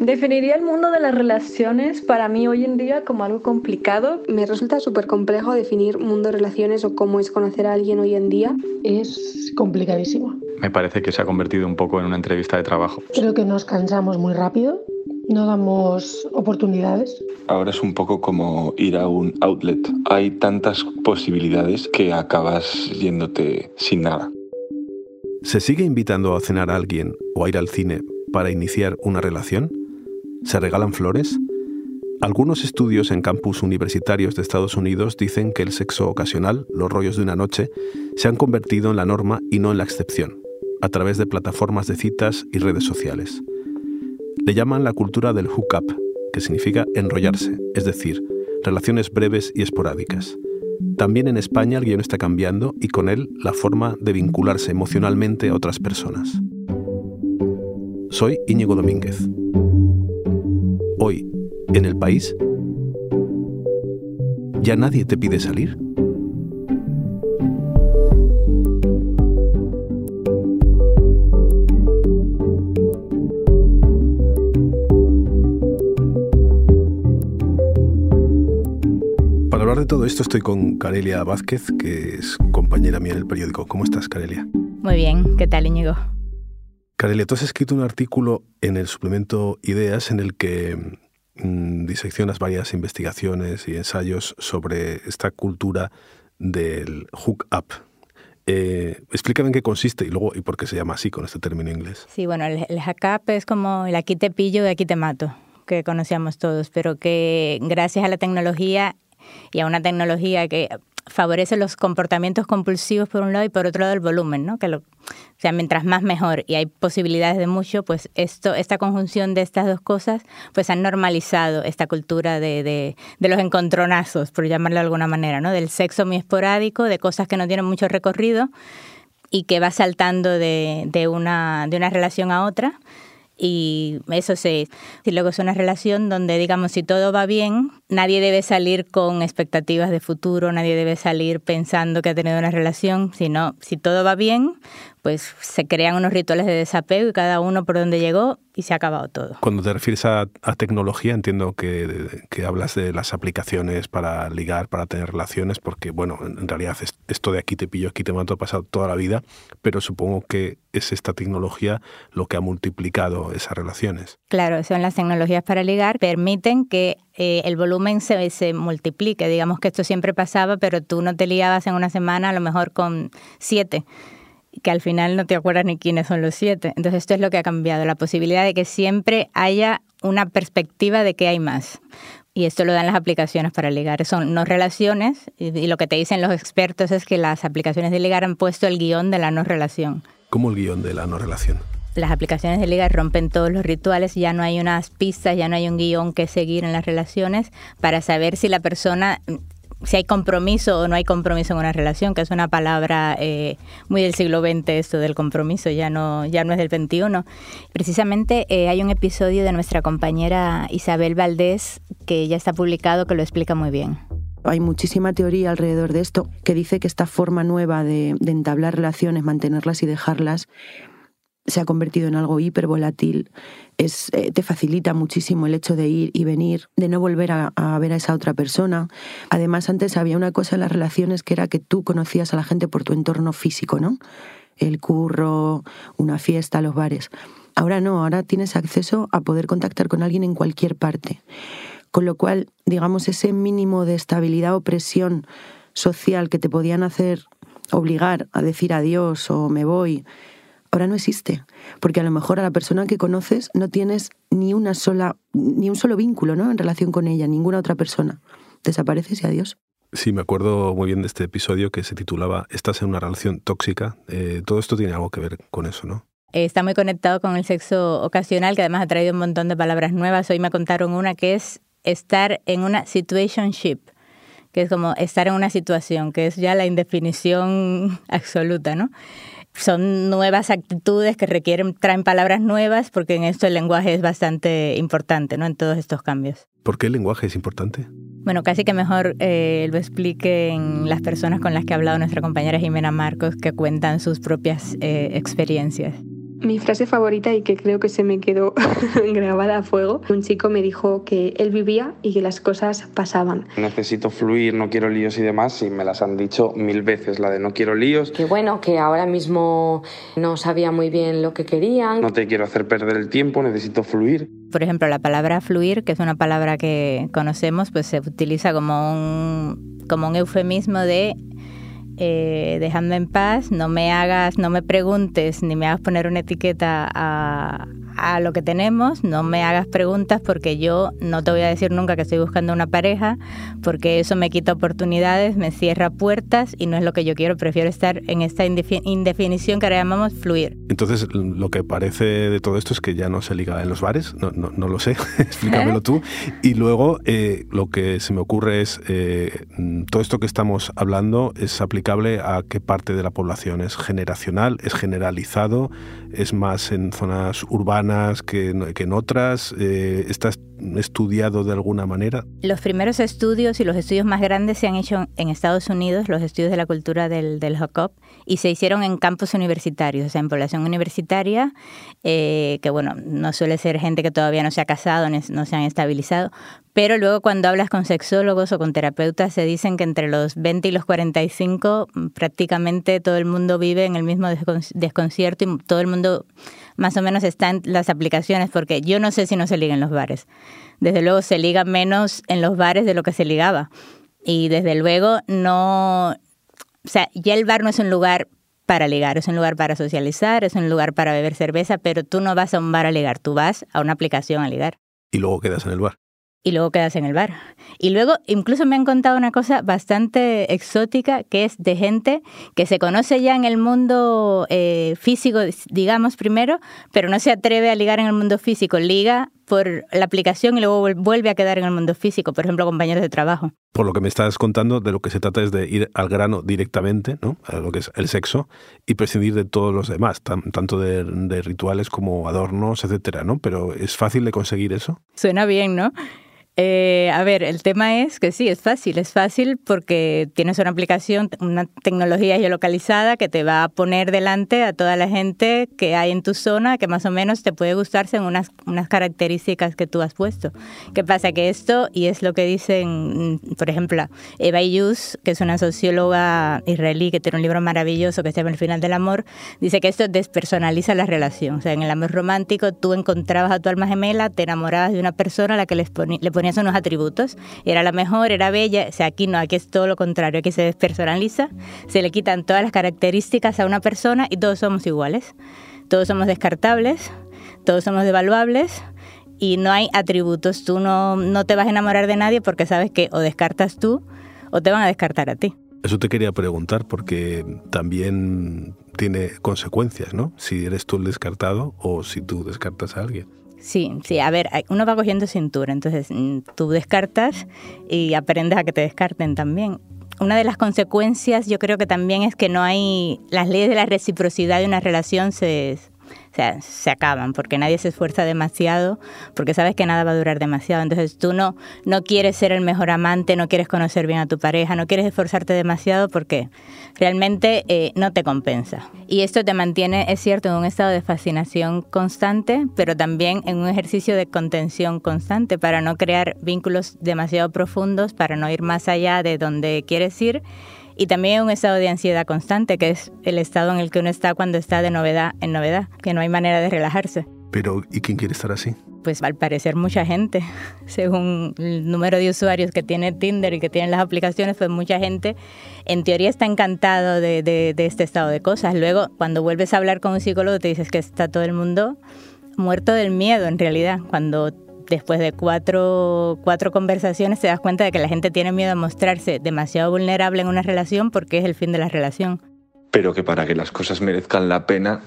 Definiría el mundo de las relaciones para mí hoy en día como algo complicado. Me resulta súper complejo definir mundo de relaciones o cómo es conocer a alguien hoy en día. Es complicadísimo. Me parece que se ha convertido un poco en una entrevista de trabajo. Creo que nos cansamos muy rápido, no damos oportunidades. Ahora es un poco como ir a un outlet. Hay tantas posibilidades que acabas yéndote sin nada. ¿Se sigue invitando a cenar a alguien o a ir al cine para iniciar una relación? ¿Se regalan flores? Algunos estudios en campus universitarios de Estados Unidos dicen que el sexo ocasional, los rollos de una noche, se han convertido en la norma y no en la excepción, a través de plataformas de citas y redes sociales. Le llaman la cultura del hookup, que significa enrollarse, es decir, relaciones breves y esporádicas. También en España el guion está cambiando y con él la forma de vincularse emocionalmente a otras personas. Soy Íñigo Domínguez. Hoy, en el país, ya nadie te pide salir. Para hablar de todo esto estoy con Carelia Vázquez, que es compañera mía en el periódico. ¿Cómo estás, Carelia? Muy bien, ¿qué tal, Íñigo? Carelia, tú has escrito un artículo en el suplemento Ideas en el que mm, diseccionas varias investigaciones y ensayos sobre esta cultura del hook up. Eh, explícame en qué consiste y luego y por qué se llama así con este término inglés. Sí, bueno, el, el hook up es como el aquí te pillo y aquí te mato, que conocíamos todos, pero que gracias a la tecnología y a una tecnología que favorece los comportamientos compulsivos por un lado y por otro lado el volumen, ¿no? Que lo, sea, mientras más mejor y hay posibilidades de mucho, pues esto, esta conjunción de estas dos cosas, pues han normalizado esta cultura de, de, de los encontronazos, por llamarlo de alguna manera, ¿no? Del sexo muy esporádico, de cosas que no tienen mucho recorrido y que va saltando de, de, una, de una relación a otra y eso sí. Y luego es una relación donde, digamos, si todo va bien, nadie debe salir con expectativas de futuro, nadie debe salir pensando que ha tenido una relación, sino si todo va bien, pues se crean unos rituales de desapego y cada uno por donde llegó y se ha acabado todo. Cuando te refieres a, a tecnología, entiendo que, que, hablas de las aplicaciones para ligar, para tener relaciones, porque, bueno, en realidad esto de aquí te pillo, aquí te mato ha pasado toda la vida, pero supongo que es esta tecnología lo que ha multiplicado esas relaciones. Claro, son las tecnologías para ligar, permiten que eh, el volumen se, se multiplique. Digamos que esto siempre pasaba, pero tú no te liabas en una semana a lo mejor con siete que al final no te acuerdas ni quiénes son los siete. Entonces esto es lo que ha cambiado, la posibilidad de que siempre haya una perspectiva de que hay más. Y esto lo dan las aplicaciones para ligar. Son no relaciones y, lo que te dicen los expertos es que las aplicaciones de ligar han puesto el guion de la no relación. ¿Cómo el guion de la no relación? Las aplicaciones de liga rompen todos los rituales, ya no hay unas pistas, ya no hay un guion que seguir en las relaciones para saber si la persona si hay compromiso o no hay compromiso en una relación, que es una palabra eh, muy del siglo XX, esto del compromiso, ya no, ya no es del XXI. Precisamente eh, hay un episodio de nuestra compañera Isabel Valdés que ya está publicado que lo explica muy bien. Hay muchísima teoría alrededor de esto que dice que esta forma nueva de, de entablar relaciones, mantenerlas y dejarlas, se ha convertido en algo hipervolátil, es, eh, te facilita muchísimo el hecho de ir y venir, de no volver a, a, ver a esa otra persona. Además, antes había una cosa en las relaciones que era que tú conocías a la gente por tu entorno físico, ¿no? El curro, una fiesta, los bares. Ahora no, ahora tienes acceso a poder contactar con alguien en cualquier parte. Con lo cual, digamos, ese mínimo de estabilidad o presión social que te podían hacer obligar a decir adiós o me voy, ahora no existe, porque a lo mejor a la persona que conoces no tienes ni una sola, ni un solo vínculo, ¿no? En relación con ella, ninguna otra persona. Desapareces y adiós. Sí, me acuerdo muy bien de este episodio que se titulaba Estás en una relación tóxica. Eh, todo esto tiene algo que ver con eso, ¿no? Está muy conectado con el sexo ocasional, que además ha traído un montón de palabras nuevas. Hoy me contaron una que es estar en una situationship, que es como estar en una situación, que es ya la indefinición absoluta, ¿no? Son nuevas actitudes que requieren, traen palabras nuevas, porque en esto el lenguaje es bastante importante, ¿no? En todos estos cambios. ¿Por qué el lenguaje es importante? Bueno, casi que mejor eh, lo expliquen las personas con las que ha hablado nuestra compañera Jimena Marcos, que cuentan sus propias eh, experiencias. Mi frase favorita y que creo que se me quedó grabada a fuego, un chico me dijo que él vivía y que las cosas pasaban. Necesito fluir, no quiero líos y demás, y me las han dicho mil veces, la de no quiero líos. Que bueno, que ahora mismo no sabía muy bien lo que querían. No te quiero hacer perder el tiempo, necesito fluir. Por ejemplo, la palabra fluir, que es una palabra que conocemos, pues se utiliza como un, como un eufemismo de eh, en paz, no me hagas, no me preguntes ni me hagas poner una etiqueta a, a lo que tenemos, no me hagas preguntas porque yo no te voy a decir nunca que estoy buscando una pareja, porque eso me quita oportunidades, me cierra puertas y no es lo que yo quiero, prefiero estar en esta indefinición que ahora llamamos fluir. Entonces, lo que parece de todo esto es que ya no se liga en los bares, no, no, no lo sé, explícamelo tú. Y luego, eh, lo que se me ocurre es, eh, todo esto que estamos hablando es aplicable a qué parte de la población, es generacional, es generalizado, es más en zonas urbanas que, que en otras? Eh, ¿Está estudiado de alguna manera? Los primeros estudios y los estudios más grandes se han hecho en Estados Unidos, los estudios de la cultura del, del hookup, y se hicieron en campos universitarios, o sea, en población universitaria, eh, que bueno, no suele ser gente que todavía no se ha casado, no se han estabilizado, pero luego cuando hablas con sexólogos o con terapeutas se dicen que entre los 20 y los 45 mm, prácticamente todo el mundo vive en el mismo desconcierto y todo el mundo más o menos está en las aplicaciones porque yo no sé si no se liga en los bares. Desde luego se liga menos en los bares de lo que se ligaba. Y desde luego no... O sea, ya el bar no es un lugar para ligar, es un lugar para socializar, es un lugar para beber cerveza, pero tú no vas a un bar a ligar, tú vas a una aplicación a ligar. Y luego quedas en el bar y luego quedas en el bar. Y luego incluso me han contado una cosa bastante exótica que es de gente que se conoce ya en el mundo eh, físico, digamos primero, pero no se atreve a ligar en el mundo físico, liga por la aplicación y luego vuelve a quedar en el mundo físico, por ejemplo, compañeros de trabajo. Por lo que me estás contando, de lo que se trata es de ir al grano directamente, ¿no? A lo que es el sexo, y prescindir de todos los demás, tanto de, de rituales como adornos, etcétera, ¿no? Pero ¿es fácil de conseguir eso? Suena bien, ¿no? Eh, a ver, el tema es que sí, es fácil. Es fácil porque tienes una aplicación, una tecnología geolocalizada que te va a poner delante a toda la gente que hay en tu zona que más o menos te puede gustar según unas, unas características que tú has puesto. ¿Qué pasa? Que esto, y es lo que dicen, por ejemplo, Eva Yus, que es una socióloga israelí que tiene un libro maravilloso que se llama El final del amor, dice que esto despersonaliza la relación. O sea, en el amor romántico tú encontrabas a tu alma gemela, te enamorabas de una persona a la que le ponías ponías unos atributos. Era la mejor, era bella. O sea, aquí no, aquí es todo lo contrario. Aquí se despersonaliza, se le quitan todas las características a una persona y todos somos iguales. Todos somos descartables, todos somos devaluables y no hay atributos. Tú no, no te vas a enamorar de nadie porque sabes que o descartas tú o te van a descartar a ti. Eso te quería preguntar porque también tiene consecuencias, ¿no? Si eres tú el descartado o si tú descartas a alguien. Sí, sí, a ver, uno va cogiendo cintura, entonces mm, tú descartas y aprendes a que te descarten también. Una de las consecuencias yo creo que también es que no hay, las leyes de la reciprocidad de una relación se, o sea, se acaban porque nadie se esfuerza demasiado, porque sabes que nada va a durar demasiado. Entonces tú no, no quieres ser el mejor amante, no quieres conocer bien a tu pareja, no quieres esforzarte demasiado porque realmente eh, no te compensa. Y esto te mantiene, es cierto, en un estado de fascinación constante, pero también en un ejercicio de contención constante para no crear vínculos demasiado profundos, para no ir más allá de donde quieres ir y también un estado de ansiedad constante, que es el estado en el que uno está cuando está de novedad en novedad, que no hay manera de relajarse. Pero, ¿y quién quiere estar así? Pues al parecer mucha gente, según el número de usuarios que tiene Tinder y que tienen las aplicaciones, pues mucha gente en teoría está encantado de, de, de este estado de cosas. Luego, cuando vuelves a hablar con un psicólogo, te dices que está todo el mundo muerto del miedo en realidad, cuando después de cuatro, cuatro conversaciones te das cuenta de que la gente tiene miedo a mostrarse demasiado vulnerable en una relación porque es el fin de la relación. Pero que para que las cosas merezcan la pena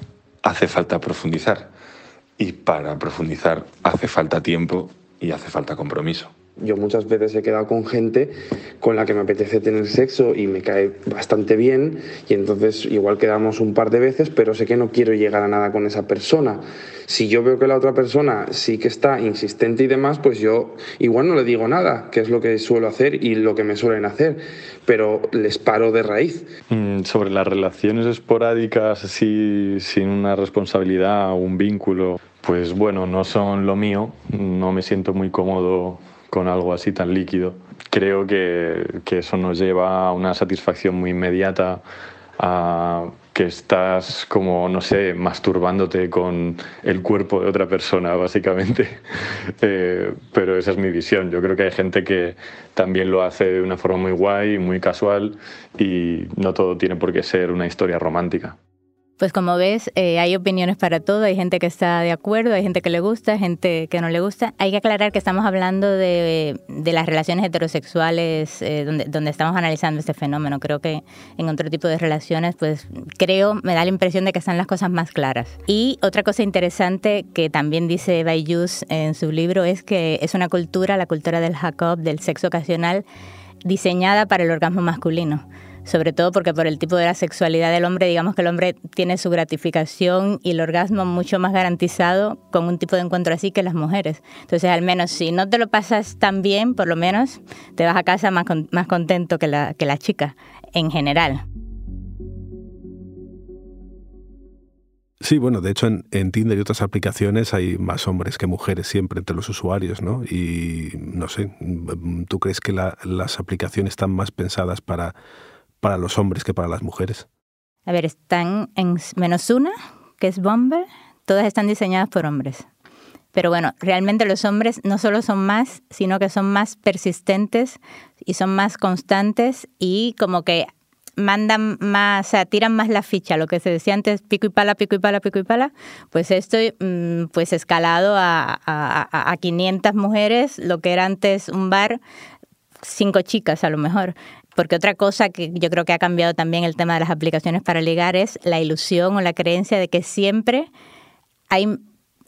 hace falta profundizar. Y para profundizar hace falta tiempo y hace falta compromiso. Yo muchas veces he quedado con gente con la que me apetece tener sexo y me cae bastante bien y entonces igual quedamos un par de veces, pero sé que no quiero llegar a nada con esa persona. Si yo veo que la otra persona sí que está insistente y demás, pues yo igual no le digo nada, que es lo que suelo hacer y lo que me suelen hacer, pero les paro de raíz. Mm, sobre las relaciones esporádicas así sin una responsabilidad o un vínculo, pues bueno, no son lo mío, no me siento muy cómodo con algo así tan líquido. Creo que, que eso nos lleva a una satisfacción muy inmediata, a que estás como, no sé, masturbándote con el cuerpo de otra persona, básicamente. Eh, pero esa es mi visión. Yo creo que hay gente que también lo hace de una forma muy guay, muy casual, y no todo tiene por qué ser una historia romántica. Pues como ves, eh, hay opiniones para todo, hay gente que está de acuerdo, hay gente que le gusta, gente que no le gusta. Hay que aclarar que estamos hablando de, de las relaciones heterosexuales, eh, donde, donde estamos analizando este fenómeno. Creo que en otro tipo de relaciones, pues creo, me da la impresión de que están las cosas más claras. Y otra cosa interesante que también dice Bayus en su libro es que es una cultura, la cultura del Jacob, del sexo ocasional, diseñada para el orgasmo masculino sobre todo porque por el tipo de la sexualidad del hombre, digamos que el hombre tiene su gratificación y el orgasmo mucho más garantizado con un tipo de encuentro así que las mujeres. Entonces, al menos si no te lo pasas tan bien, por lo menos te vas a casa más, más contento que la, que la chica, en general. Sí, bueno, de hecho en, en, Tinder y otras aplicaciones hay más hombres que mujeres siempre entre los usuarios, ¿no? Y no sé, ¿tú crees que la, las aplicaciones están más pensadas para para los hombres que para las mujeres? A ver, están en menos una, que es Bomber, todas están diseñadas por hombres. Pero bueno, realmente los hombres no solo son más, sino que son más persistentes y son más constantes y como que mandan más, o sea, tiran más la ficha, lo que se decía antes, pico y pala, pico y pala, pico y pala, pues esto mm, pues escalado a, a, a 500 mujeres, lo que era antes un bar, cinco chicas a lo mejor. Porque otra cosa que yo creo que ha cambiado también el tema de las aplicaciones para ligar es la ilusión o la creencia de que siempre hay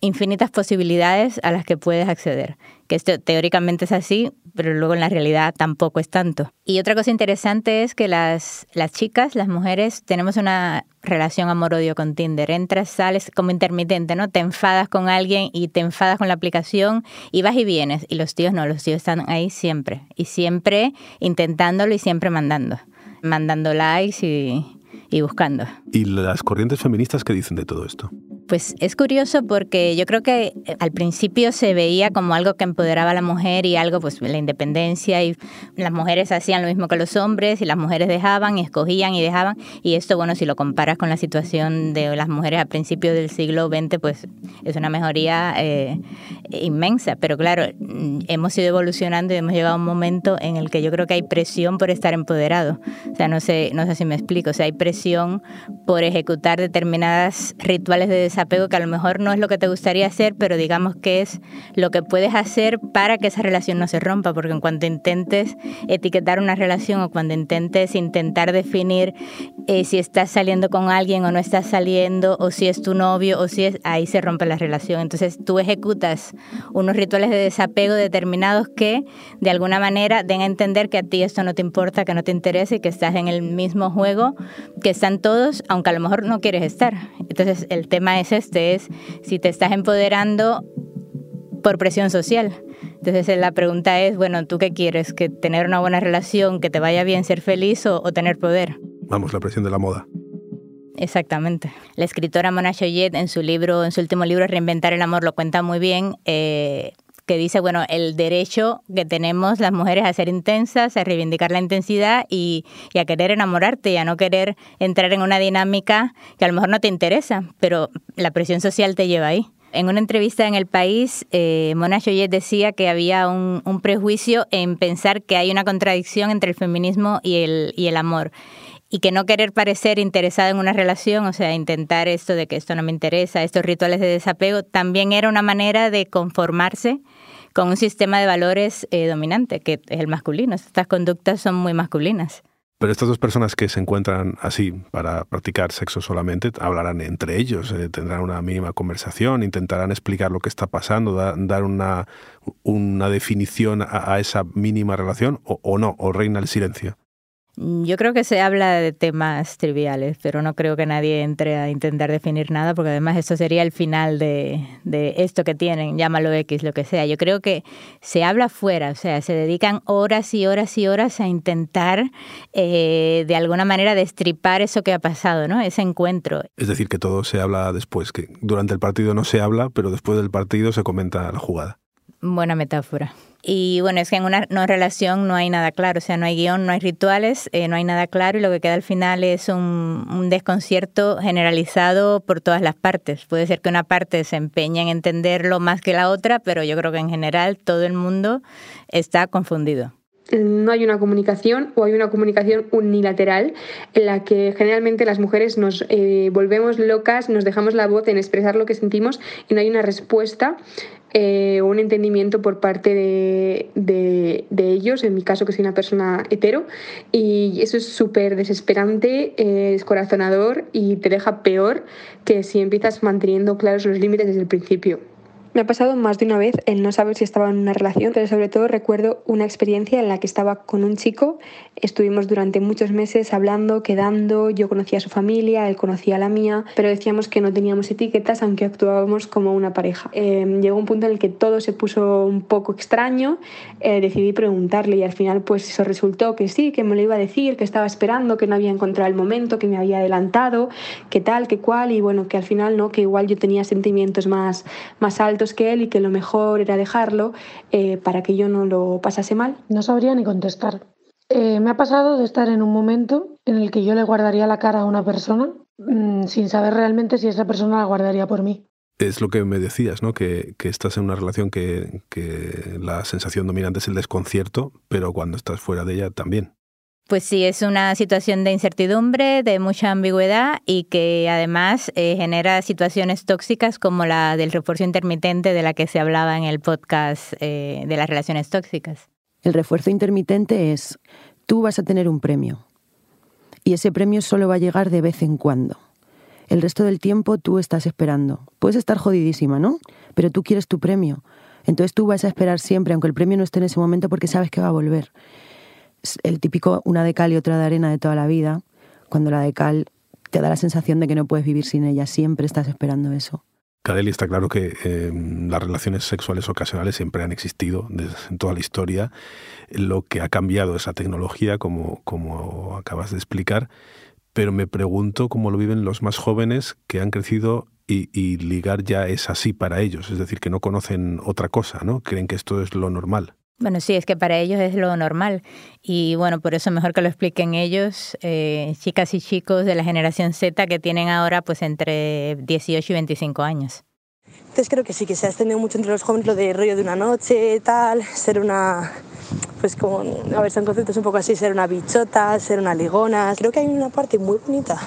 infinitas posibilidades a las que puedes acceder. Que esto teóricamente es así, pero luego en la realidad tampoco es tanto. Y otra cosa interesante es que las, las chicas, las mujeres, tenemos una relación amor-odio con Tinder. Entras, sales como intermitente, ¿no? Te enfadas con alguien y te enfadas con la aplicación y vas y vienes. Y los tíos no, los tíos están ahí siempre. Y siempre intentándolo y siempre mandando. Mandando likes y, y buscando. ¿Y las corrientes feministas qué dicen de todo esto? Pues es curioso porque yo creo que eh, al principio se veía como algo que empoderaba a la mujer y algo, pues la independencia y las mujeres hacían lo mismo que los hombres y las mujeres dejaban y escogían y dejaban. Y esto, bueno, si lo comparas con la situación de las mujeres a principios del siglo XX, pues es una mejoría eh, inmensa. Pero claro, mm, hemos ido evolucionando y hemos llegado a un momento en el que yo creo que hay presión por estar empoderado. O sea, no sé, no sé si me explico. O sea, hay presión por ejecutar determinadas rituales de desapego que a lo mejor no es lo que te gustaría hacer, pero digamos que es lo que puedes hacer para que esa relación no se rompa, porque en cuanto intentes etiquetar una relación o cuando intentes intentar definir eh, si estás saliendo con alguien o no estás saliendo, o si es tu novio, o si es, ahí se rompe la relación. Entonces tú ejecutas unos rituales de desapego determinados que de alguna manera den a entender que a ti esto no te importa, que no te interesa y que estás en el mismo juego que están todos, aunque a lo mejor no quieres estar. Entonces el tema es este, es si te estás empoderando por presión social. Entonces la pregunta es, bueno, ¿tú qué quieres? ¿Que tener una buena relación, que te vaya bien, ser feliz o, tener poder? Vamos, la presión de la moda. Exactamente. La escritora Mona Choyet en su libro, en su último libro, Reinventar el amor, lo cuenta muy bien. Eh, que dice, bueno, el derecho que tenemos las mujeres a ser intensas, a reivindicar la intensidad y, a querer enamorarte y a no querer entrar en una dinámica que a lo mejor no te interesa, pero la presión social te lleva ahí. En una entrevista en El País, eh, Mona Choyet decía que había un, prejuicio en pensar que hay una contradicción entre el feminismo y el, y el amor y que no querer parecer interesada en una relación, o sea, intentar esto de que esto no me interesa, estos rituales de desapego, también era una manera de conformarse con un sistema de valores eh, dominante, que es el masculino. Estas conductas son muy masculinas. Pero estas dos personas que se encuentran así para practicar sexo solamente hablarán entre ellos, eh, tendrán una mínima conversación, intentarán explicar lo que está pasando, dar una, una definición a, esa mínima relación o, o no, o reina el silencio. Yo creo que se habla de temas triviales, pero no creo que nadie entre a intentar definir nada, porque además esto sería el final de, esto que tienen, llámalo X, lo que sea. Yo creo que se habla fuera, o sea, se dedican horas y horas y horas a intentar eh, de alguna manera destripar eso que ha pasado, ¿no? Ese encuentro. Es decir, que todo se habla después, que durante el partido no se habla, pero después del partido se comenta la jugada. Buena metáfora. Y bueno, es que en una no relación no hay nada claro, o sea, no hay guion, no hay rituales, eh, no hay nada claro y lo que queda al final es un, desconcierto generalizado por todas las partes. Puede ser que una parte se empeñe en entenderlo más que la otra, pero yo creo que en general todo el mundo está confundido no hay una comunicación o hay una comunicación unilateral en la que generalmente las mujeres nos eh, volvemos locas, nos dejamos la voz en expresar lo que sentimos y no hay una respuesta eh, un entendimiento por parte de, ellos, en mi caso que soy una persona hetero, y eso es súper desesperante, eh, es corazonador y te deja peor que si empiezas manteniendo claros los límites desde el principio. Me ha pasado más de una vez el no saber si estaba en una relación, pero sobre todo recuerdo una experiencia en la que estaba con un chico, estuvimos durante muchos meses hablando, quedando, yo conocía a su familia, él conocía a la mía, pero decíamos que no teníamos etiquetas aunque actuábamos como una pareja. Em, llegó un punto en el que todo se puso un poco extraño, eh, decidí preguntarle y al final pues eso resultó que sí, que me lo iba a decir, que estaba esperando, que no había encontrado el momento, que me había adelantado, que tal, que cual y bueno, que al final no, que igual yo tenía sentimientos más, más altos que él y que lo mejor era dejarlo eh, para que yo no lo pasase mal. No sabría ni contestar. Eh, me ha pasado de estar en un momento en el que yo le guardaría la cara a una persona mm, sin saber realmente si esa persona la guardaría por mí. Es lo que me decías, ¿no? Que, que estás en una relación que, que la sensación dominante es el desconcierto, pero cuando estás fuera de ella también. Pues sí, es una situación de incertidumbre, de mucha ambigüedad y que además eh, genera situaciones tóxicas como la del refuerzo intermitente de la que se hablaba en el podcast eh, de las relaciones tóxicas. El refuerzo intermitente es, tú vas a tener un premio y ese premio solo va a llegar de vez en cuando. El resto del tiempo tú estás esperando. Puedes estar jodidísima, ¿no? Pero tú quieres tu premio. Entonces tú vas a esperar siempre, aunque el premio no esté en ese momento, porque sabes que va a volver el típico una de cal y otra de arena de toda la vida, cuando la de cal te da la sensación de que no puedes vivir sin ella, siempre estás esperando eso. Kareli, está claro que eh, las relaciones sexuales ocasionales siempre han existido en toda la historia. Lo que ha cambiado es la tecnología, como, como acabas de explicar, pero me pregunto cómo lo viven los más jóvenes que han crecido y, y, ligar ya es así para ellos, es decir, que no conocen otra cosa, ¿no? Creen que esto es lo normal. Bueno, sí, es que para ellos es lo normal. Y bueno, por eso mejor que lo expliquen ellos, eh, chicas y chicos de la generación Z que tienen ahora pues entre 18 y 25 años. Creo que sí, que se ha extendido mucho entre los jóvenes lo de rollo de una noche, tal, ser una pues como, a ver, son conceptos un poco así, ser una bichota, ser una ligona. Creo que hay una parte muy bonita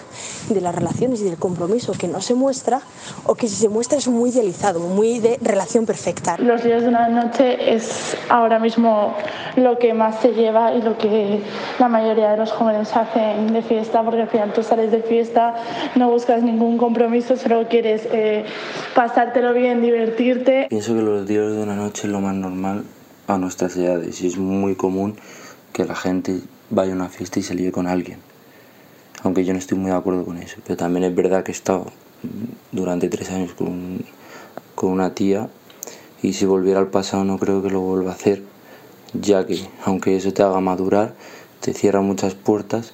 de las relaciones y del compromiso que no se muestra o que si se muestra es muy idealizado, muy de relación perfecta. Los días de una noche es ahora mismo lo que más se lleva y lo que la mayoría de los jóvenes hacen de fiesta, porque al final tú sales de fiesta, no buscas ningún compromiso, solo quieres eh, pasártelo bien, Pienso que los días de una noche es lo más normal a nuestras edades y es muy común que la gente vaya a una fiesta y se líe con alguien. Aunque yo no estoy muy de acuerdo con eso. Pero también es verdad que he estado durante tres años con, con una tía y si volviera al pasado no creo que lo vuelva a hacer, ya que aunque eso te haga madurar, te cierra muchas puertas,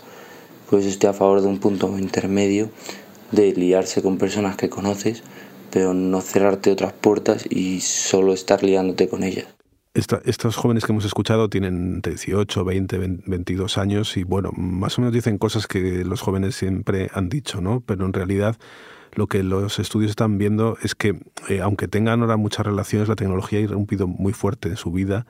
pues estoy a favor de un punto intermedio de liarse con personas que conoces, pero no cerrarte otras puertas y solo estar liándote con ellas estos jóvenes que hemos escuchado tienen 18, 20, 22 años y bueno, más o menos dicen cosas que los jóvenes siempre han dicho, ¿no? Pero en realidad lo que los estudios están viendo es que eh, aunque tengan ahora muchas relaciones, la tecnología ha irrumpido muy fuerte en su vida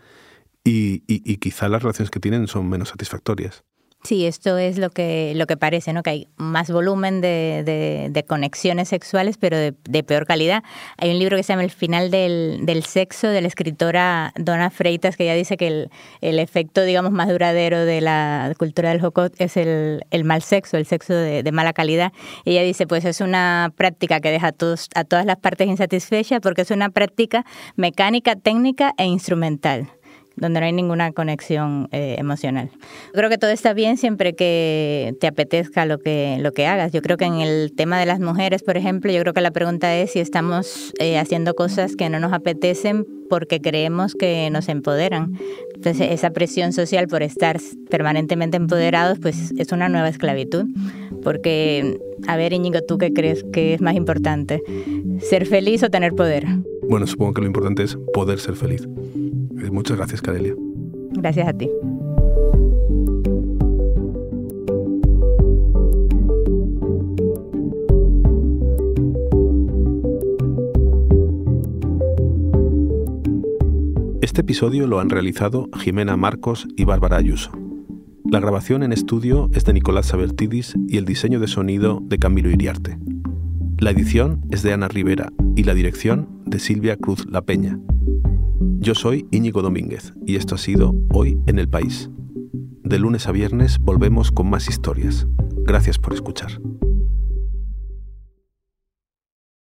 y, y, quizá las relaciones que tienen son menos satisfactorias. Sí, esto es lo que, lo que parece, ¿no? Que hay más volumen de, de, conexiones sexuales, pero de, de, peor calidad. Hay un libro que se llama El final del, del, sexo, de la escritora Donna Freitas, que ya dice que el, el, efecto, digamos, más duradero de la cultura del Hokot es el, el mal sexo, el sexo de, mala calidad. Y ella dice, pues es una práctica que deja a, todos, a todas las partes insatisfechas porque es una práctica mecánica, técnica e instrumental donde no hay ninguna conexión eh, emocional. Creo que todo está bien siempre que te apetezca lo que, lo que hagas. Yo creo que en el tema de las mujeres, por ejemplo, yo creo que la pregunta es si estamos eh, haciendo cosas que no nos apetecen porque creemos que nos empoderan. Entonces, esa presión social por estar permanentemente empoderados, pues es una nueva esclavitud. Porque, a ver, Íñigo, ¿tú qué crees que es más importante? ¿Ser feliz o tener poder? Bueno, supongo que lo importante es poder ser feliz. Eh, muchas gracias, Cadelia. Gracias a ti. Este episodio lo han realizado Jimena Marcos y Bárbara Ayuso. La grabación en estudio es de Nicolás Sabertidis y el diseño de sonido de Camilo Iriarte. La edición es de Ana Rivera y la dirección de Silvia Cruz La Peña. Yo soy Íñigo Domínguez y esto ha sido Hoy en el País. De lunes a viernes volvemos con más historias. Gracias por escuchar.